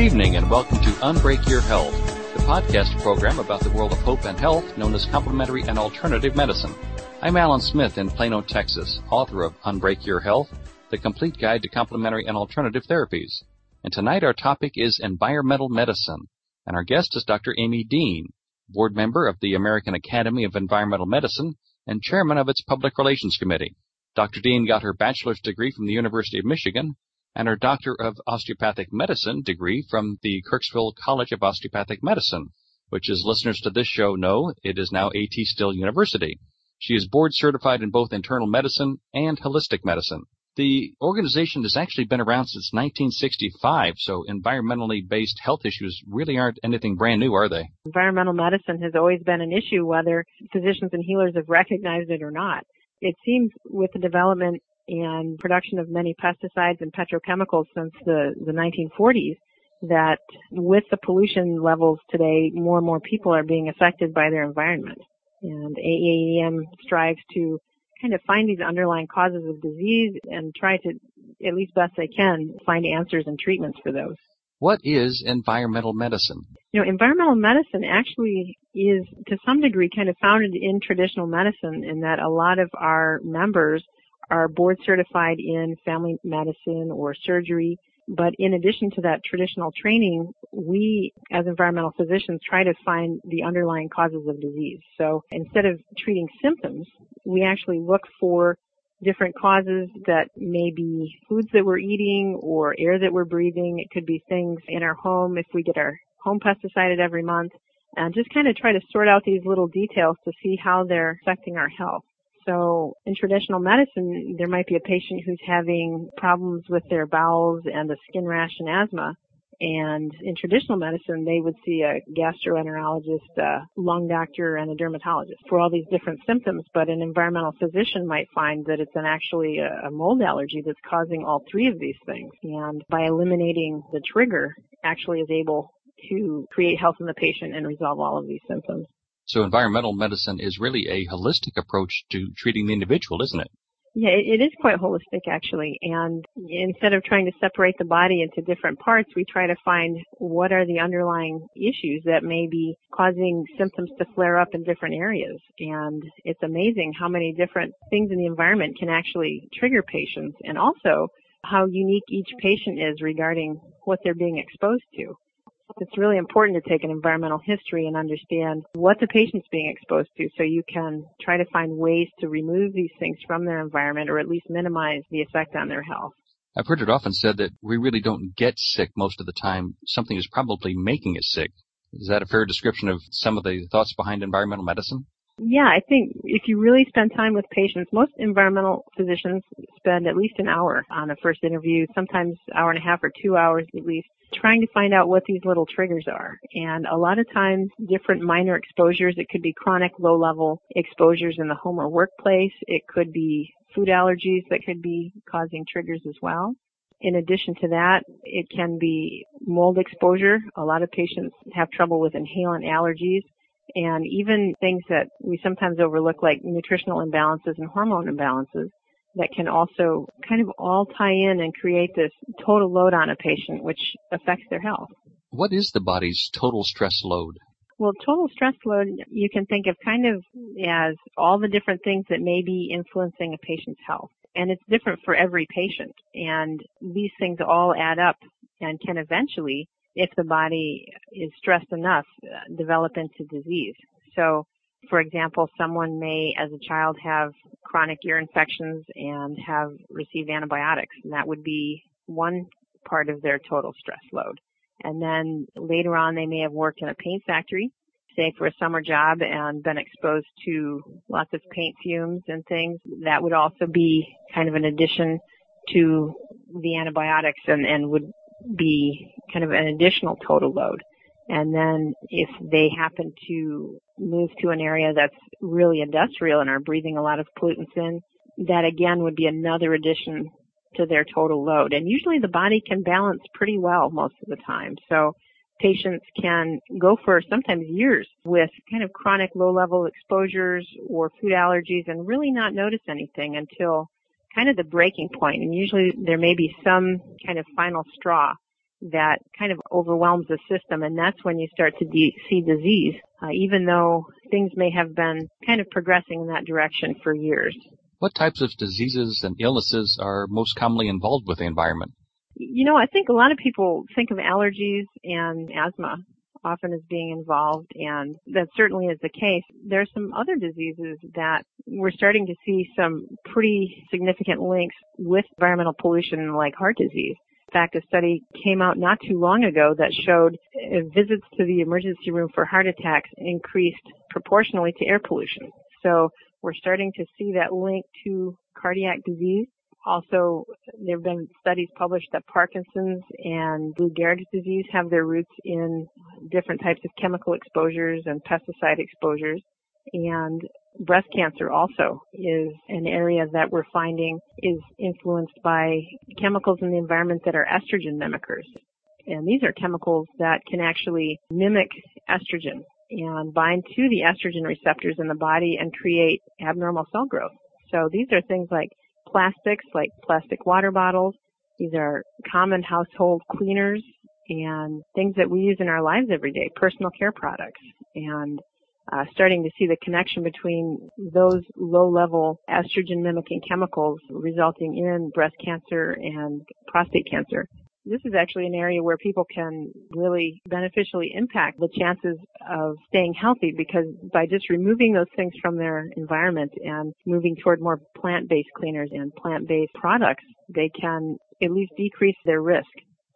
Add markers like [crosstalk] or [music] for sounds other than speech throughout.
Good evening and welcome to Unbreak Your Health, the podcast program about the world of hope and health known as complementary and alternative medicine. I'm Alan Smith in Plano, Texas, author of Unbreak Your Health, the complete guide to complementary and alternative therapies. And tonight our topic is environmental medicine, and our guest is Dr. Amy Dean, board member of the American Academy of Environmental Medicine and chairman of its Public Relations Committee. Dr. Dean got her bachelor's degree from the University of Michigan and her Doctor of Osteopathic Medicine degree from the Kirksville College of Osteopathic Medicine, which as listeners to this show know, it is now AT Still University. She is board certified in both internal medicine and holistic medicine. The organization has actually been around since 1965, so environmentally based health issues really aren't anything brand new, are they? Environmental medicine has always been an issue, whether physicians and healers have recognized it or not. It seems with the development and production of many pesticides and petrochemicals since the, the 1940s that with the pollution levels today, more and more people are being affected by their environment. And AAEM strives to kind of find these underlying causes of disease and try to, at least best they can, find answers and treatments for those. What is environmental medicine? You know, environmental medicine actually is to some degree kind of founded in traditional medicine in that a lot of our members are board certified in family medicine or surgery. But in addition to that traditional training, we as environmental physicians try to find the underlying causes of disease. So instead of treating symptoms, we actually look for different causes that may be foods that we're eating or air that we're breathing. It could be things in our home if we get our home pesticided every month and just kind of try to sort out these little details to see how they're affecting our health. So in traditional medicine, there might be a patient who's having problems with their bowels and a skin rash and asthma. And in traditional medicine, they would see a gastroenterologist, a lung doctor, and a dermatologist for all these different symptoms. But an environmental physician might find that it's an actually a mold allergy that's causing all three of these things. And by eliminating the trigger, actually is able to create health in the patient and resolve all of these symptoms. So environmental medicine is really a holistic approach to treating the individual, isn't it? Yeah, it is quite holistic actually. And instead of trying to separate the body into different parts, we try to find what are the underlying issues that may be causing symptoms to flare up in different areas. And it's amazing how many different things in the environment can actually trigger patients and also how unique each patient is regarding what they're being exposed to. It's really important to take an environmental history and understand what the patient's being exposed to so you can try to find ways to remove these things from their environment or at least minimize the effect on their health. I've heard it often said that we really don't get sick most of the time. Something is probably making us sick. Is that a fair description of some of the thoughts behind environmental medicine? Yeah, I think if you really spend time with patients, most environmental physicians spend at least an hour on a first interview, sometimes hour and a half or two hours at least, trying to find out what these little triggers are. And a lot of times, different minor exposures, it could be chronic low level exposures in the home or workplace. It could be food allergies that could be causing triggers as well. In addition to that, it can be mold exposure. A lot of patients have trouble with inhalant allergies and even things that we sometimes overlook like nutritional imbalances and hormone imbalances that can also kind of all tie in and create this total load on a patient which affects their health. What is the body's total stress load? Well, total stress load you can think of kind of as all the different things that may be influencing a patient's health. And it's different for every patient. And these things all add up and can eventually if the body is stressed enough, uh, develop into disease. So, for example, someone may, as a child, have chronic ear infections and have received antibiotics, and that would be one part of their total stress load. And then later on, they may have worked in a paint factory, say for a summer job, and been exposed to lots of paint fumes and things. That would also be kind of an addition to the antibiotics and, and would be kind of an additional total load. And then if they happen to move to an area that's really industrial and are breathing a lot of pollutants in, that again would be another addition to their total load. And usually the body can balance pretty well most of the time. So patients can go for sometimes years with kind of chronic low level exposures or food allergies and really not notice anything until kind of the breaking point. and usually there may be some kind of final straw that kind of overwhelms the system and that's when you start to de- see disease, uh, even though things may have been kind of progressing in that direction for years. What types of diseases and illnesses are most commonly involved with the environment? You know, I think a lot of people think of allergies and asthma often as being involved, and that certainly is the case. There are some other diseases that we're starting to see some pretty significant links with environmental pollution like heart disease. In fact, a study came out not too long ago that showed uh, visits to the emergency room for heart attacks increased proportionally to air pollution. So we're starting to see that link to cardiac disease also, there have been studies published that Parkinson's and Lou Gehrig's disease have their roots in different types of chemical exposures and pesticide exposures. And breast cancer also is an area that we're finding is influenced by chemicals in the environment that are estrogen mimickers. And these are chemicals that can actually mimic estrogen and bind to the estrogen receptors in the body and create abnormal cell growth. So these are things like plastics like plastic water bottles. These are common household cleaners and things that we use in our lives every day, personal care products. And uh, starting to see the connection between those low-level estrogen-mimicking chemicals resulting in breast cancer and prostate cancer this is actually an area where people can really beneficially impact the chances of staying healthy because by just removing those things from their environment and moving toward more plant-based cleaners and plant-based products, they can at least decrease their risk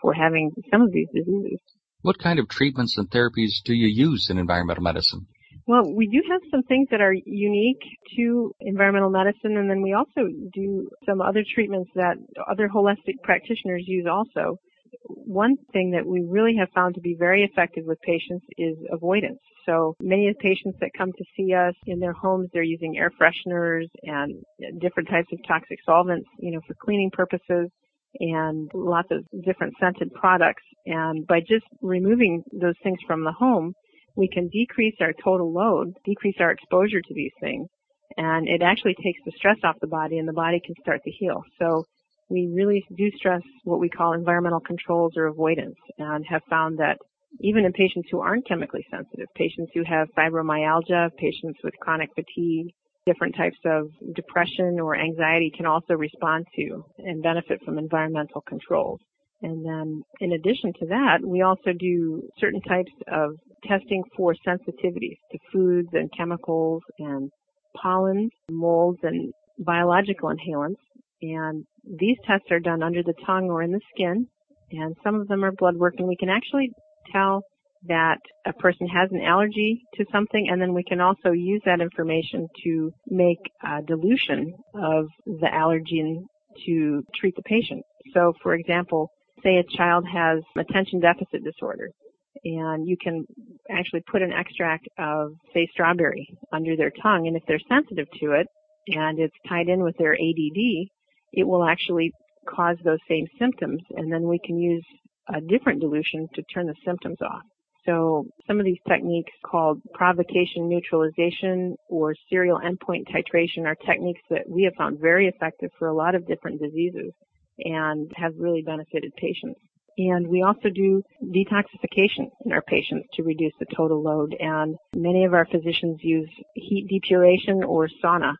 for having some of these diseases. What kind of treatments and therapies do you use in environmental medicine? Well, we do have some things that are unique to environmental medicine, and then we also do some other treatments that other holistic practitioners use also. One thing that we really have found to be very effective with patients is avoidance. So many of the patients that come to see us in their homes, they're using air fresheners and different types of toxic solvents, you know, for cleaning purposes and lots of different scented products. And by just removing those things from the home, we can decrease our total load, decrease our exposure to these things, and it actually takes the stress off the body and the body can start to heal. So we really do stress what we call environmental controls or avoidance and have found that even in patients who aren't chemically sensitive, patients who have fibromyalgia, patients with chronic fatigue, different types of depression or anxiety can also respond to and benefit from environmental controls. And then in addition to that, we also do certain types of testing for sensitivities to foods and chemicals and pollens, molds, and biological inhalants. And these tests are done under the tongue or in the skin. And some of them are blood work and we can actually tell that a person has an allergy to something and then we can also use that information to make a dilution of the allergen to treat the patient. So for example, say a child has attention deficit disorder and you can actually put an extract of, say, strawberry under their tongue, and if they're sensitive to it and it's tied in with their ADD, it will actually cause those same symptoms, and then we can use a different dilution to turn the symptoms off. So some of these techniques called provocation neutralization or serial endpoint titration are techniques that we have found very effective for a lot of different diseases and have really benefited patients. And we also do detoxification in our patients to reduce the total load. And many of our physicians use heat depuration or sauna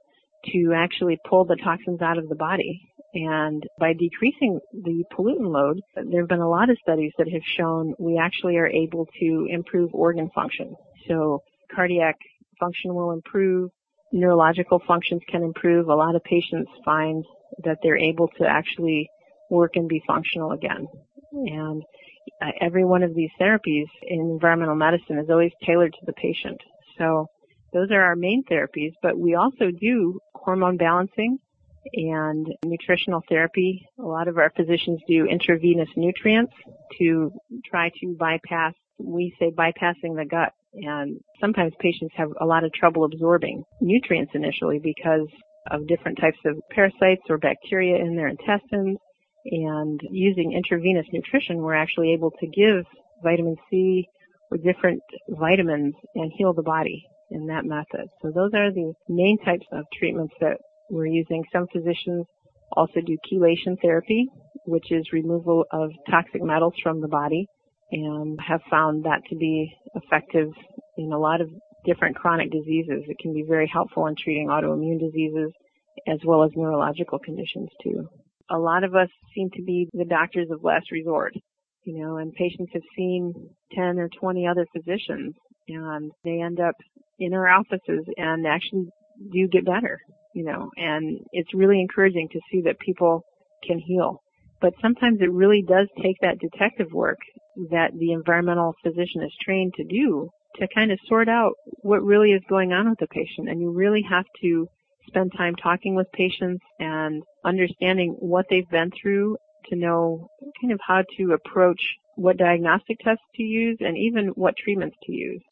to actually pull the toxins out of the body. And by decreasing the pollutant load, there have been a lot of studies that have shown we actually are able to improve organ function. So cardiac function will improve, neurological functions can improve. A lot of patients find that they're able to actually work and be functional again. And uh, every one of these therapies in environmental medicine is always tailored to the patient. So those are our main therapies, but we also do hormone balancing and nutritional therapy. A lot of our physicians do intravenous nutrients to try to bypass, we say bypassing the gut. And sometimes patients have a lot of trouble absorbing nutrients initially because of different types of parasites or bacteria in their intestines and using intravenous nutrition, we're actually able to give vitamin C or different vitamins and heal the body in that method. So those are the main types of treatments that we're using. Some physicians also do chelation therapy, which is removal of toxic metals from the body and have found that to be effective in a lot of different chronic diseases. It can be very helpful in treating autoimmune diseases as well as neurological conditions too. A lot of us seem to be the doctors of last resort, you know, and patients have seen 10 or 20 other physicians and they end up in our offices and actually do get better, you know, and it's really encouraging to see that people can heal. But sometimes it really does take that detective work that the environmental physician is trained to do to kind of sort out what really is going on with the patient. And you really have to spend time talking with patients and understanding what they've been through to know kind of how to approach what diagnostic tests to use and even what treatments to use.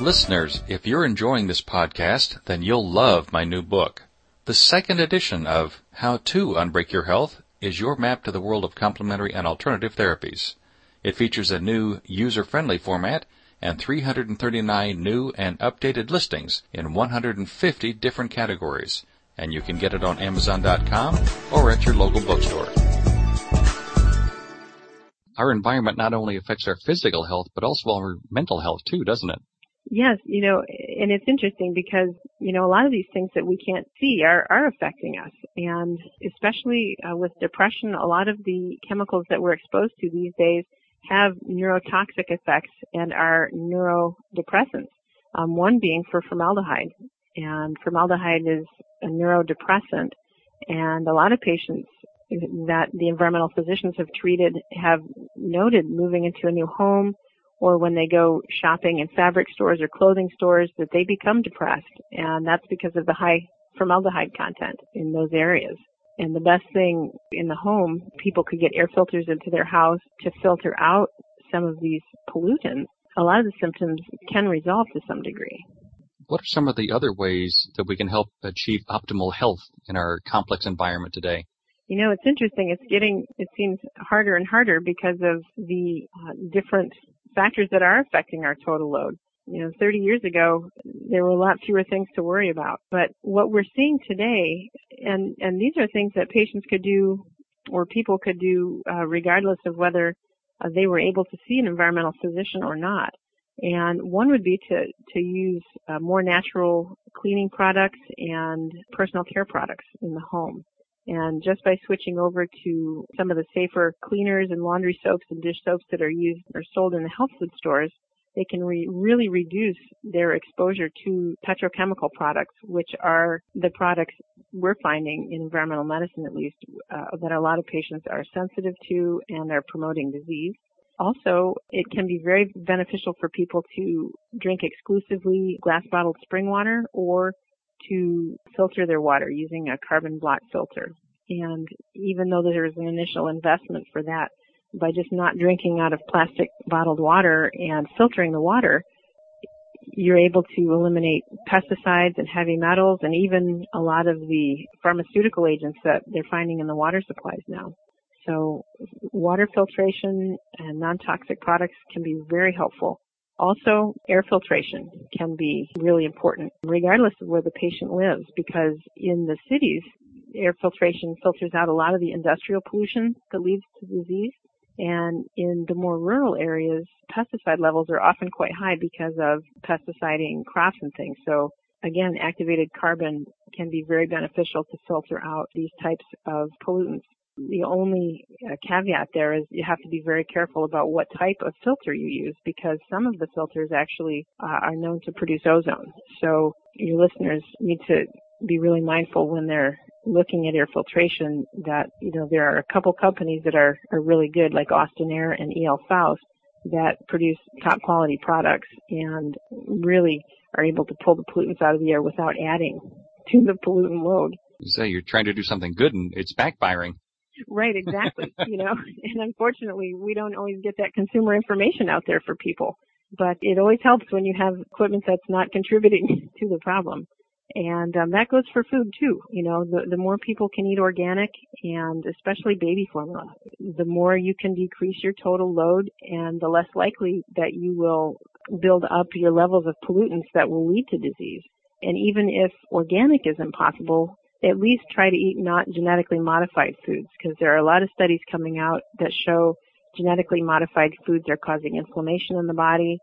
Listeners, if you're enjoying this podcast, then you'll love my new book. The second edition of How to Unbreak Your Health is your map to the world of complementary and alternative therapies. It features a new user-friendly format and 339 new and updated listings in 150 different categories. And you can get it on Amazon.com or at your local bookstore. Our environment not only affects our physical health, but also our mental health too, doesn't it? Yes, you know, and it's interesting because, you know, a lot of these things that we can't see are, are affecting us. And especially uh, with depression, a lot of the chemicals that we're exposed to these days have neurotoxic effects and are neurodepressants. Um, one being for formaldehyde. And formaldehyde is a neurodepressant. And a lot of patients that the environmental physicians have treated have noted moving into a new home or when they go shopping in fabric stores or clothing stores that they become depressed and that's because of the high formaldehyde content in those areas. And the best thing in the home, people could get air filters into their house to filter out some of these pollutants. A lot of the symptoms can resolve to some degree. What are some of the other ways that we can help achieve optimal health in our complex environment today? You know, it's interesting. It's getting, it seems harder and harder because of the uh, different factors that are affecting our total load. You know, 30 years ago, there were a lot fewer things to worry about. But what we're seeing today, and, and these are things that patients could do or people could do uh, regardless of whether uh, they were able to see an environmental physician or not. And one would be to, to use uh, more natural cleaning products and personal care products in the home. And just by switching over to some of the safer cleaners and laundry soaps and dish soaps that are used or sold in the health food stores, they can re- really reduce their exposure to petrochemical products, which are the products we're finding in environmental medicine at least uh, that a lot of patients are sensitive to and are promoting disease. Also, it can be very beneficial for people to drink exclusively glass bottled spring water or to filter their water using a carbon block filter. And even though there is an initial investment for that, by just not drinking out of plastic bottled water and filtering the water, you're able to eliminate pesticides and heavy metals and even a lot of the pharmaceutical agents that they're finding in the water supplies now. So water filtration and non-toxic products can be very helpful. Also, air filtration can be really important regardless of where the patient lives because in the cities, air filtration filters out a lot of the industrial pollution that leads to disease. And in the more rural areas, pesticide levels are often quite high because of pesticiding crops and things. So again, activated carbon can be very beneficial to filter out these types of pollutants. The only uh, caveat there is you have to be very careful about what type of filter you use because some of the filters actually uh, are known to produce ozone. So your listeners need to be really mindful when they're looking at air filtration that, you know, there are a couple companies that are, are really good like Austin Air and EL Foust that produce top quality products and really are able to pull the pollutants out of the air without adding to the pollutant load. You say you're trying to do something good and it's backfiring. Right, exactly. [laughs] you know, and unfortunately, we don't always get that consumer information out there for people. But it always helps when you have equipment that's not contributing [laughs] to the problem. And um, that goes for food too. You know, the, the more people can eat organic and especially baby formula, the more you can decrease your total load and the less likely that you will build up your levels of pollutants that will lead to disease. And even if organic is impossible, at least try to eat not genetically modified foods because there are a lot of studies coming out that show genetically modified foods are causing inflammation in the body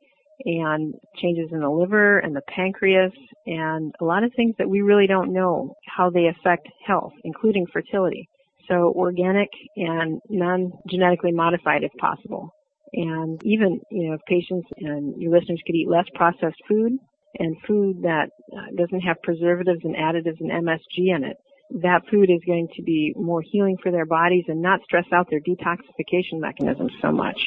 and changes in the liver and the pancreas and a lot of things that we really don't know how they affect health, including fertility. So organic and non-genetically modified if possible. And even, you know, if patients and your listeners could eat less processed food and food that uh, doesn't have preservatives and additives and MSG in it, that food is going to be more healing for their bodies and not stress out their detoxification mechanisms so much.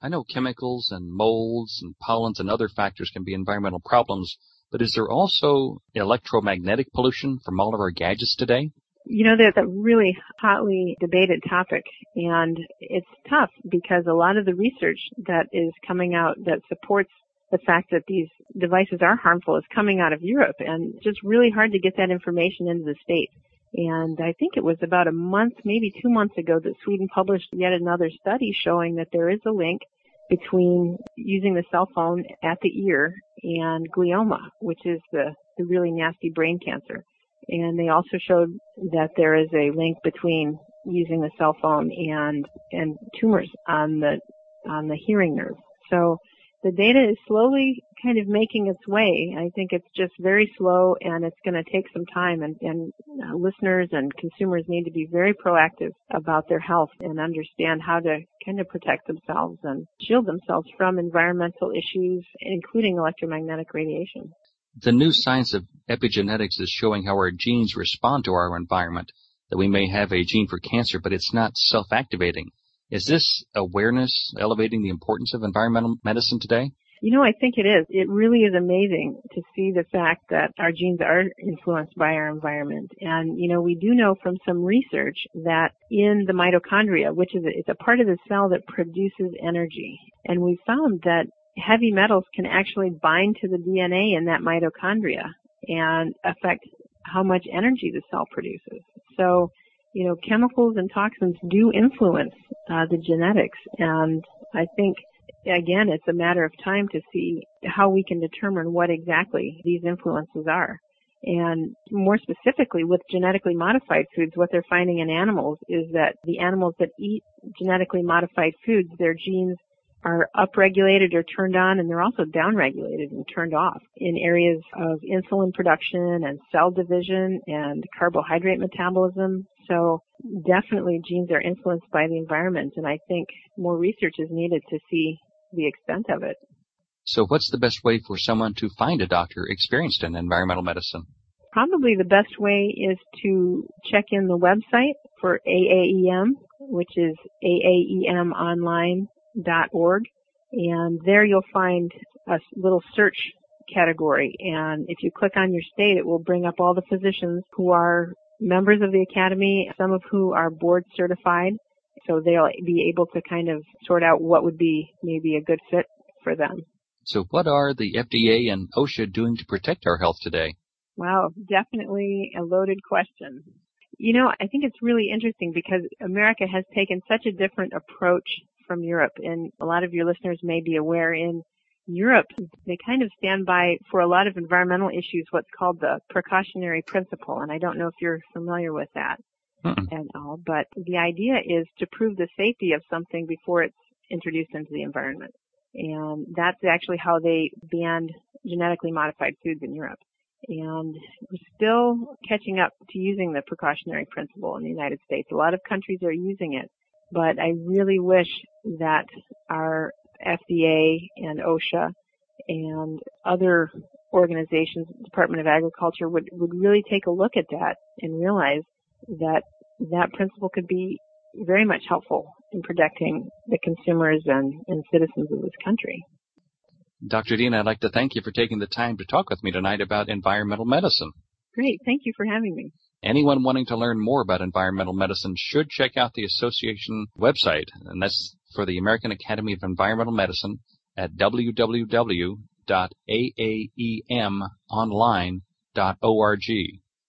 I know chemicals and molds and pollens and other factors can be environmental problems, but is there also electromagnetic pollution from all of our gadgets today? You know, that's a really hotly debated topic and it's tough because a lot of the research that is coming out that supports the fact that these devices are harmful is coming out of Europe and it's just really hard to get that information into the States. And I think it was about a month, maybe two months ago that Sweden published yet another study showing that there is a link between using the cell phone at the ear and glioma, which is the, the really nasty brain cancer. And they also showed that there is a link between using the cell phone and, and tumors on the, on the hearing nerve. So the data is slowly kind of making its way. I think it's just very slow and it's going to take some time and, and uh, listeners and consumers need to be very proactive about their health and understand how to kind of protect themselves and shield themselves from environmental issues, including electromagnetic radiation. The new science of epigenetics is showing how our genes respond to our environment, that we may have a gene for cancer, but it's not self-activating. Is this awareness elevating the importance of environmental medicine today? You know, I think it is. It really is amazing to see the fact that our genes are influenced by our environment. And, you know, we do know from some research that in the mitochondria, which is a, it's a part of the cell that produces energy, and we found that heavy metals can actually bind to the DNA in that mitochondria and affect how much energy the cell produces. So, you know, chemicals and toxins do influence uh, the genetics, and I think again, it's a matter of time to see how we can determine what exactly these influences are. And more specifically, with genetically modified foods, what they're finding in animals is that the animals that eat genetically modified foods, their genes are upregulated or turned on and they're also downregulated and turned off in areas of insulin production and cell division and carbohydrate metabolism. So definitely genes are influenced by the environment and I think more research is needed to see the extent of it. So what's the best way for someone to find a doctor experienced in environmental medicine? Probably the best way is to check in the website for AAEM, which is aaemonline.org. And there you'll find a little search category. And if you click on your state, it will bring up all the physicians who are members of the academy, some of who are board certified, so they'll be able to kind of sort out what would be maybe a good fit for them. So what are the FDA and OSHA doing to protect our health today? Wow, definitely a loaded question. You know, I think it's really interesting because America has taken such a different approach from Europe and a lot of your listeners may be aware in Europe, they kind of stand by for a lot of environmental issues what's called the precautionary principle and I don't know if you're familiar with that mm and all, but the idea is to prove the safety of something before it's introduced into the environment. And that's actually how they banned genetically modified foods in Europe. And we're still catching up to using the precautionary principle in the United States. A lot of countries are using it, but I really wish that our FDA and OSHA and other organizations, Department of Agriculture would, would really take a look at that and realize that that principle could be very much helpful in protecting the consumers and, and citizens of this country. Dr. Dean, I'd like to thank you for taking the time to talk with me tonight about environmental medicine. Great. Thank you for having me. Anyone wanting to learn more about environmental medicine should check out the association website, and that's for the American Academy of Environmental Medicine at www.aaemonline.org.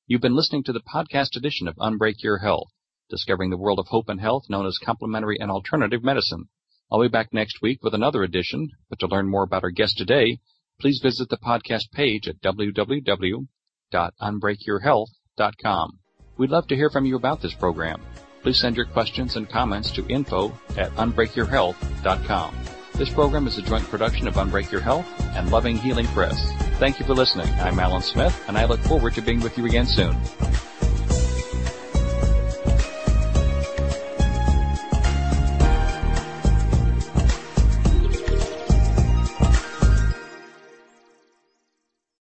You've been listening to the podcast edition of Unbreak Your Health, discovering the world of hope and health known as complementary and alternative medicine. I'll be back next week with another edition, but to learn more about our guest today, please visit the podcast page at www.unbreakyourhealth.com. We'd love to hear from you about this program. Please send your questions and comments to info at unbreakyourhealth.com. This program is a joint production of Unbreak Your Health and Loving Healing Press. Thank you for listening. I'm Alan Smith, and I look forward to being with you again soon.